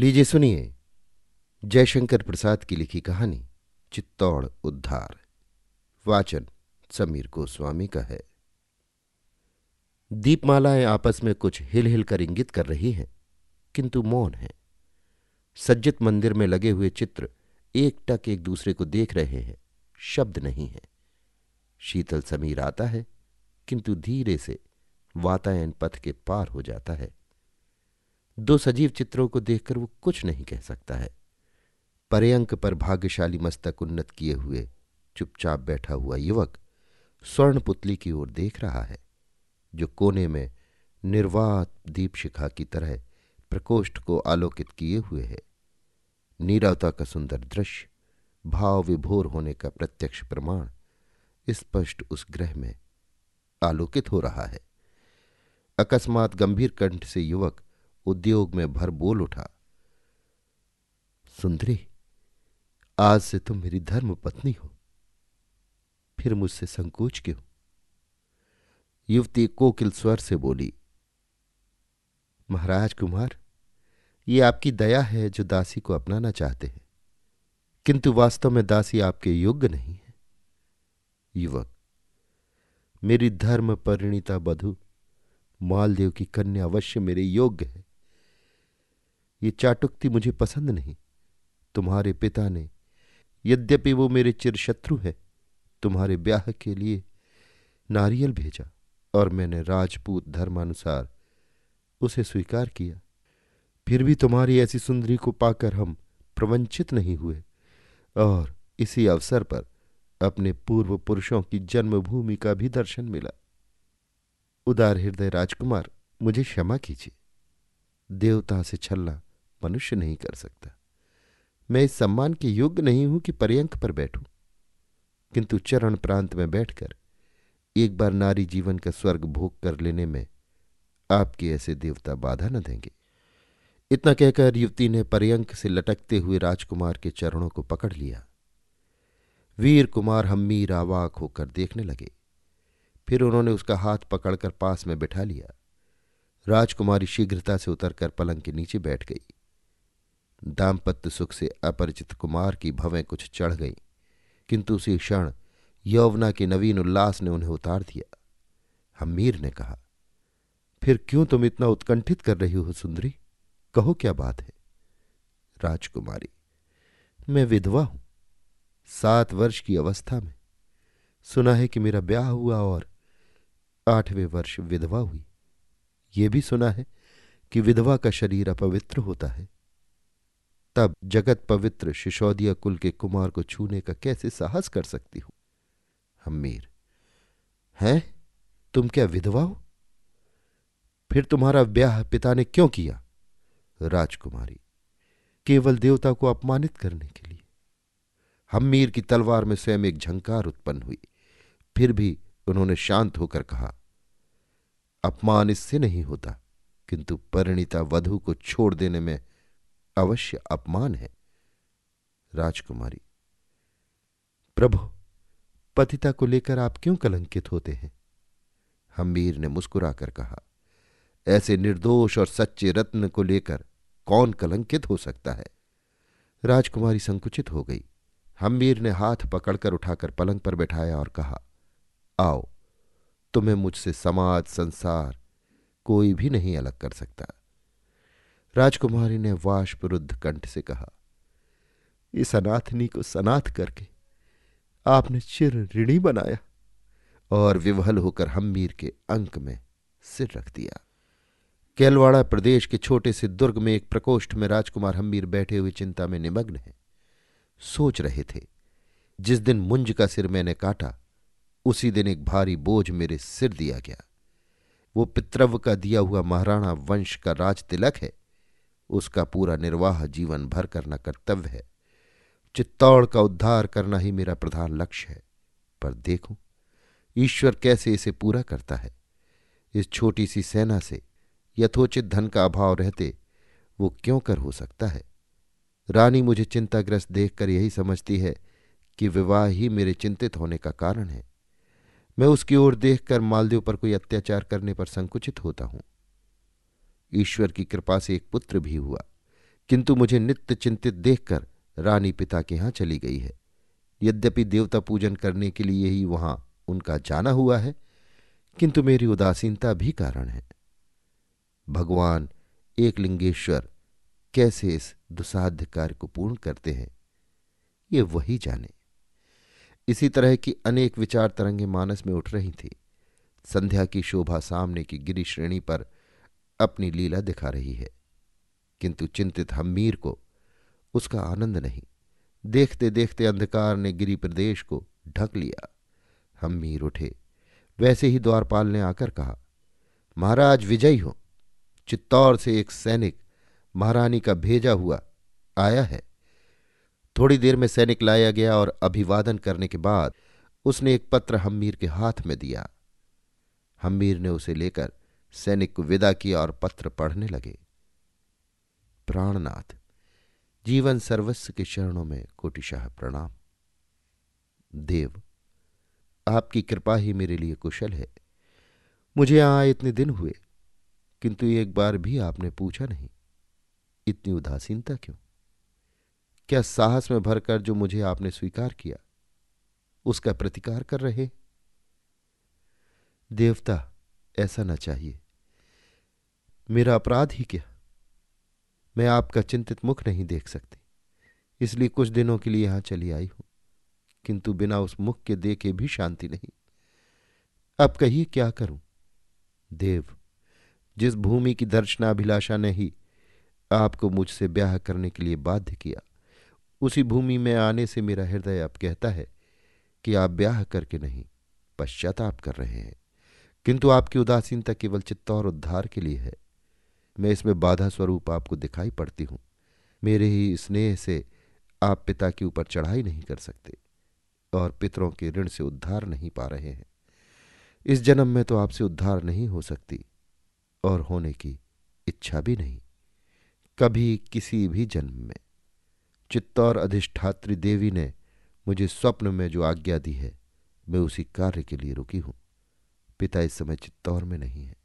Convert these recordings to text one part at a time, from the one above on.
लीजिए सुनिए जयशंकर प्रसाद की लिखी कहानी, चित्तौड़ उद्धार। वाचन समीर गोस्वामी का है। दीपमालाएँ आपस में कुछ हिल हिल कर इंगित कर रही हैं, किंतु मौन है। सज्जित मंदिर में लगे हुए चित्र एक टक एक दूसरे को देख रहे हैं, शब्द नहीं है। शीतल समीर आता है, किंतु धीरे से वातायन पथ के पार हो जाता है। दो सजीव चित्रों को देखकर वो कुछ नहीं कह सकता है। पर्यंक पर भाग्यशाली मस्तक उन्नत किए हुए चुपचाप बैठा हुआ युवक स्वर्ण पुतली की ओर देख रहा है, जो कोने में निर्वात दीपशिखा की तरह प्रकोष्ठ को आलोकित किए हुए है। नीरवता का सुंदर दृश्य, भाव विभोर होने का प्रत्यक्ष प्रमाण स्पष्ट उस ग्रह में आलोकित हो रहा है। अकस्मात गंभीर कंठ से युवक उद्योग में भर बोल उठा। सुंदरी, आज से तुम मेरी धर्म पत्नी हो। फिर मुझसे संकोच क्यों? युवती कोकिल स्वर से बोली, महाराज कुमार, ये आपकी दया है जो दासी को अपनाना चाहते हैं। किंतु वास्तव में दासी आपके योग्य नहीं है। युवक, मेरी धर्म परिणीता बधु, मालदेव की कन्या अवश्य मेरे योग्य है। ये चाटुक्ति मुझे पसंद नहीं। तुम्हारे पिता ने, यद्यपि वो मेरे चिर शत्रु है, तुम्हारे ब्याह के लिए नारियल भेजा और मैंने राजपूत धर्मानुसार उसे स्वीकार किया। फिर भी तुम्हारी ऐसी सुंदरी को पाकर हम प्रवंचित नहीं हुए और इसी अवसर पर अपने पूर्व पुरुषों की जन्मभूमि का भी दर्शन मिला। उदार हृदय राजकुमार, मुझे क्षमा कीजिए। देवता से छलना मनुष्य नहीं कर सकता। मैं इस सम्मान के योग्य नहीं हूँ कि पर्यंक पर बैठूं। किंतु चरण प्रांत में बैठकर एक बार नारी जीवन का स्वर्ग भोग कर लेने में आपके ऐसे देवता बाधा न देंगे। इतना कहकर युवती ने पर्यंक से लटकते हुए राजकुमार के चरणों को पकड़ लिया। वीर कुमार हम्मीर आवाक होकर देखने लगे। फिर उन्होंने उसका हाथ पकड़कर पास में बिठा लिया। राजकुमारी शीघ्रता से उतरकर पलंग के नीचे बैठ गई। दाम्पत्य सुख से अपरिचित कुमार की भवें कुछ चढ़ गई। किंतु उसी क्षण यौवना के नवीन उल्लास ने उन्हें उतार दिया। हमीर ने कहा, फिर क्यों तुम इतना उत्कंठित कर रही हो सुंदरी? कहो क्या बात है? राजकुमारी, मैं विधवा हूँ, सात वर्ष की अवस्था में। सुना है कि मेरा ब्याह हुआ और आठवें वर्ष विधवा हुई। ये भी सुना है कि विधवा का शरीर अपवित्र होता है। तब जगत पवित्र शिशोदिया कुल के कुमार को छूने का कैसे साहस कर सकती हूँ? हमीर हैं? तुम क्या विधवा हो? फिर तुम्हारा ब्याह पिता ने क्यों किया? राजकुमारी, केवल देवता को अपमानित करने के लिए। हमीर की तलवार में स्वयं एक झंकार उत्पन्न हुई। फिर भी उन्होंने शांत होकर कहा, अपमान इससे नहीं होता, किंतु परिणीता वधु को छोड़ देने में अवश्य अपमान है। राजकुमारी, प्रभु, पतिता को लेकर आप क्यों कलंकित होते हैं? हमीर ने मुस्कुराकर कहा, ऐसे निर्दोष और सच्चे रत्न को लेकर कौन कलंकित हो सकता है? राजकुमारी संकुचित हो गई। हमीर ने हाथ पकड़कर उठाकर पलंग पर बैठाया और कहा, आओ, तुम्हें मुझसे समाज, संसार कोई भी नहीं अलग कर सकता। राजकुमारी ने वाष्परुद्ध कंठ से कहा इस अनाथनी को सनाथ करके आपने चिर ऋणी बनाया और विवहल होकर हम्मीर के अंक में सिर रख दिया। केलवाड़ा प्रदेश के छोटे से दुर्ग में एक प्रकोष्ठ में राजकुमार हम्मीर बैठे हुए चिंता में निमग्न हैं। सोच रहे थे, जिस दिन मुंज का सिर मैंने काटा, उसी दिन एक भारी बोझ मेरे सिर दिया गया। वो पितृव का दिया हुआ महाराणा वंश का राज तिलक है। उसका पूरा निर्वाह जीवन भर करना कर्तव्य है। चित्तौड़ का उद्धार करना ही मेरा प्रधान लक्ष्य है। पर देखो, ईश्वर कैसे इसे पूरा करता है। इस छोटी सी सेना से यथोचित धन का अभाव रहते वो क्यों कर हो सकता है? रानी मुझे चिंताग्रस्त देखकर यही समझती है कि विवाह ही मेरे चिंतित होने का कारण है। मैं उसकी ओर देखकर मालदेव पर कोई अत्याचार करने पर संकुचित होता हूँ। ईश्वर की कृपा से एक पुत्र भी हुआ। किंतु मुझे नित्य चिंतित देखकर रानी पिता के यहाँ चली गई है। यद्यपि देवता पूजन करने के लिए ही वहाँ उनका जाना हुआ है, किंतु मेरी उदासीनता भी कारण है। भगवान एक लिंगेश्वर कैसे इस दुसाध्य कार्य को पूर्ण करते हैं, ये वही जाने। इसी तरह की अनेक विचार तरंगे मानस में उठ रही थी। संध्या की शोभा सामने की गिरी श्रेणी पर अपनी लीला दिखा रही है। किंतु चिंतित हमीर को उसका आनंद नहीं। देखते देखते अंधकार ने गिरी प्रदेश को ढक लिया। हमीर उठे। वैसे ही द्वारपाल ने आकर कहा, महाराज, विजयी हो। चित्तौर से एक सैनिक महारानी का भेजा हुआ आया है। थोड़ी देर में सैनिक लाया गया और अभिवादन करने के बाद उसने एक पत्र हम्मीर के हाथ में दिया। हम्मीर ने उसे लेकर सैनिक को विदा किया और पत्र पढ़ने लगे। प्राणनाथ, जीवन सर्वस्व के चरणों में कोटिशाह प्रणाम। देव, आपकी कृपा ही मेरे लिए कुशल है। मुझे यहाँ इतने दिन हुए, किंतु एक बार भी आपने पूछा नहीं। इतनी उदासीनता क्यों? क्या साहस में भरकर जो मुझे आपने स्वीकार किया, उसका प्रतिकार कर रहे देवता ऐसा न चाहिए। मेरा अपराध ही क्या? मैं आपका चिंतित मुख नहीं देख सकती। इसलिए कुछ दिनों के लिए यहाँ चली आई हूँ, किंतु बिना उस मुख के देखे भी शांति नहीं। अब कहिए क्या करूँ? देव, जिस भूमि की दर्शना अभिलाषा ने ही आपको मुझसे ब्याह करने के लिए बाध्य किया, उसी भूमि में आने से मेरा हृदय अब कहता है कि आप ब्याह करके नहीं, पश्चाताप कर रहे हैं। किंतु आपकी उदासीनता केवल चित्तौर उद्धार के लिए है। मैं इसमें बाधा स्वरूप आपको दिखाई पड़ती हूँ। मेरे ही स्नेह से आप पिता के ऊपर चढ़ाई नहीं कर सकते और पितरों के ऋण से उद्धार नहीं पा रहे हैं। इस जन्म में तो आपसे उद्धार नहीं हो सकती और होने की इच्छा भी नहीं। कभी किसी भी जन्म में चित्तौर अधिष्ठात्री देवी ने मुझे स्वप्न में जो आज्ञा दी है, मैं उसी कार्य के लिए रुकी हूँ। पिता इस समय चित्तौर में नहीं है।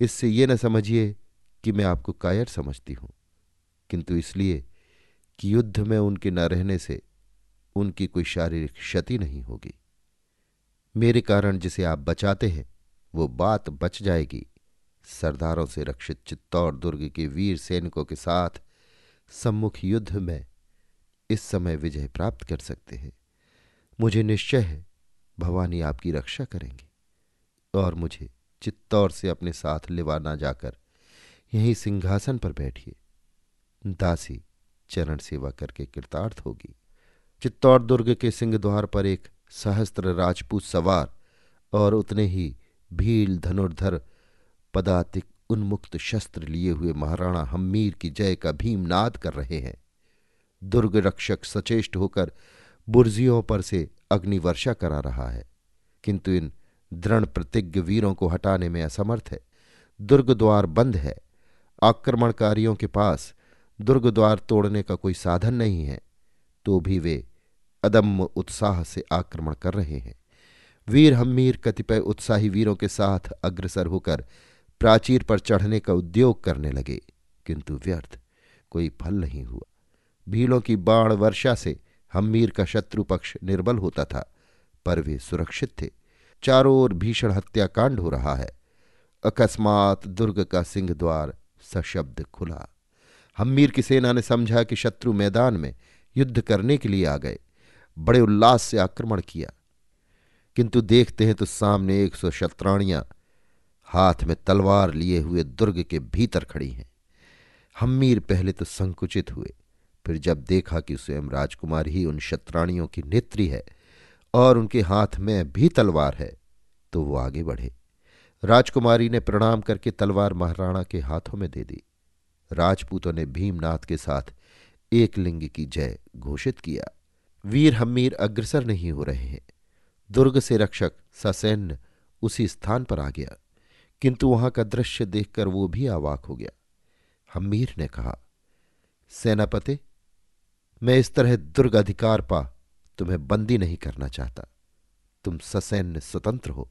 इससे ये न समझिए कि मैं आपको कायर समझती हूँ, किंतु इसलिए कि युद्ध में उनके न रहने से उनकी कोई शारीरिक क्षति नहीं होगी। मेरे कारण जिसे आप बचाते हैं, वो बात बच जाएगी। सरदारों से रक्षित चित्तौड़ दुर्ग के वीर सैनिकों के साथ सम्मुख युद्ध में इस समय विजय प्राप्त कर सकते हैं। मुझे निश्चय है, भवानी आपकी रक्षा करेंगी। और मुझे चित्तौर से अपने साथ लिवा जाकर यहीं सिंहासन पर बैठिए। दासी चरण सेवा करके कृतार्थ होगी। चित्तौड़ दुर्ग के सिंह द्वार पर एक सहस्त्र राजपूत सवार और उतने ही भील धनुर्धर पदातिक उन्मुक्त शस्त्र लिए हुए महाराणा हम्मीर की जय का भीमनाद कर रहे हैं। दुर्ग रक्षक सचेष्ट होकर बुर्जियों पर से अग्नि वर्षा करा रहा है। किंतु इन दृढ़ प्रतिज्ञ वीरों को हटाने में असमर्थ है। दुर्ग द्वार बंद है। आक्रमणकारियों के पास दुर्ग द्वार तोड़ने का कोई साधन नहीं है तो भी वे अदम्य उत्साह से आक्रमण कर रहे हैं। वीर हम्मीर कतिपय उत्साही वीरों के साथ अग्रसर होकर प्राचीर पर चढ़ने का उद्योग करने लगे, किंतु व्यर्थ, कोई फल नहीं हुआ। भीलों की बाण वर्षा से हम्मीर का शत्रु पक्ष निर्बल होता था, पर वे सुरक्षित थे। चारों ओर भीषण हत्याकांड हो रहा है। अकस्मात दुर्ग का सिंह द्वार सशब्द खुला। हम्मीर की सेना ने समझा कि शत्रु मैदान में युद्ध करने के लिए आ गए। बड़े उल्लास से आक्रमण किया। किंतु देखते हैं तो सामने एक सौ शत्राणियाँ हाथ में तलवार लिए हुए दुर्ग के भीतर खड़ी हैं। हम्मीर पहले तो संकुचित हुए, फिर जब देखा कि स्वयं राजकुमार ही उन शत्राणियों की नेत्री है और उनके हाथ में भी तलवार है। तो वो आगे बढ़े। राजकुमारी ने प्रणाम करके तलवार महाराणा के हाथों में दे दी। राजपूतों ने भीमनाथ के साथ एक लिंग की जय घोषित किया। वीर हम्मीर अग्रसर नहीं हो रहे हैं। दुर्ग से रक्षक ससैन्य उसी स्थान पर आ गया। किंतु वहाँ का दृश्य देखकर वो भी आवाक हो गया। हम्मीर ने कहा, सेनापति, मैं इस तरह दुर्ग अधिकार पा तुम्हें बंदी नहीं करना चाहता। तुम ससैन्य स्वतंत्र हो।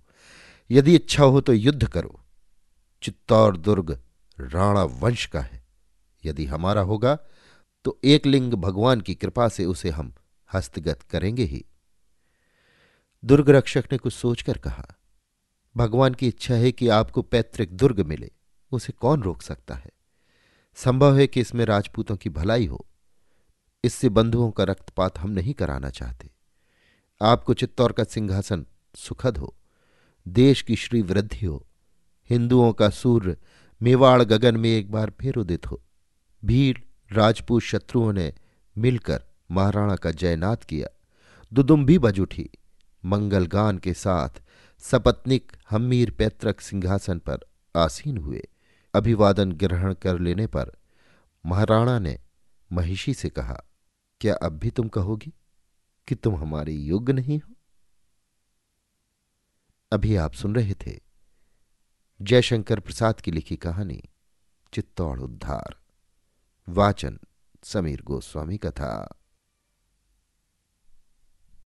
यदि इच्छा हो तो युद्ध करो। चित्तौर दुर्ग राणा वंश का है। यदि हमारा होगा तो एक लिंग भगवान की कृपा से उसे हम हस्तगत करेंगे ही। दुर्ग रक्षक ने कुछ सोचकर कहा, भगवान की इच्छा है कि आपको पैतृक दुर्ग मिले। उसे कौन रोक सकता है? संभव है कि इसमें राजपूतों की भलाई हो। इससे बंधुओं का रक्तपात हम नहीं कराना चाहते। आपको चित्तौर का सिंहासन सुखद हो, देश की श्री वृद्धि हो, हिंदुओं का सूर्य मेवाड़ गगन में एक बार फिर उदित हो। भीड़ राजपूत शत्रुओं ने मिलकर महाराणा का जयनाथ किया। दुदुम भी बज उठी। मंगल गान के साथ सपत्निक हमीर पैतृक सिंहासन पर आसीन हुए। अभिवादन ग्रहण कर लेने पर महाराणा ने महिषी से कहा क्या अब भी तुम कहोगी कि तुम हमारे योग्य नहीं हो? अभी आप सुन रहे थे जयशंकर प्रसाद की लिखी कहानी चित्तौड़ उद्धार। वाचन समीर गोस्वामी का था।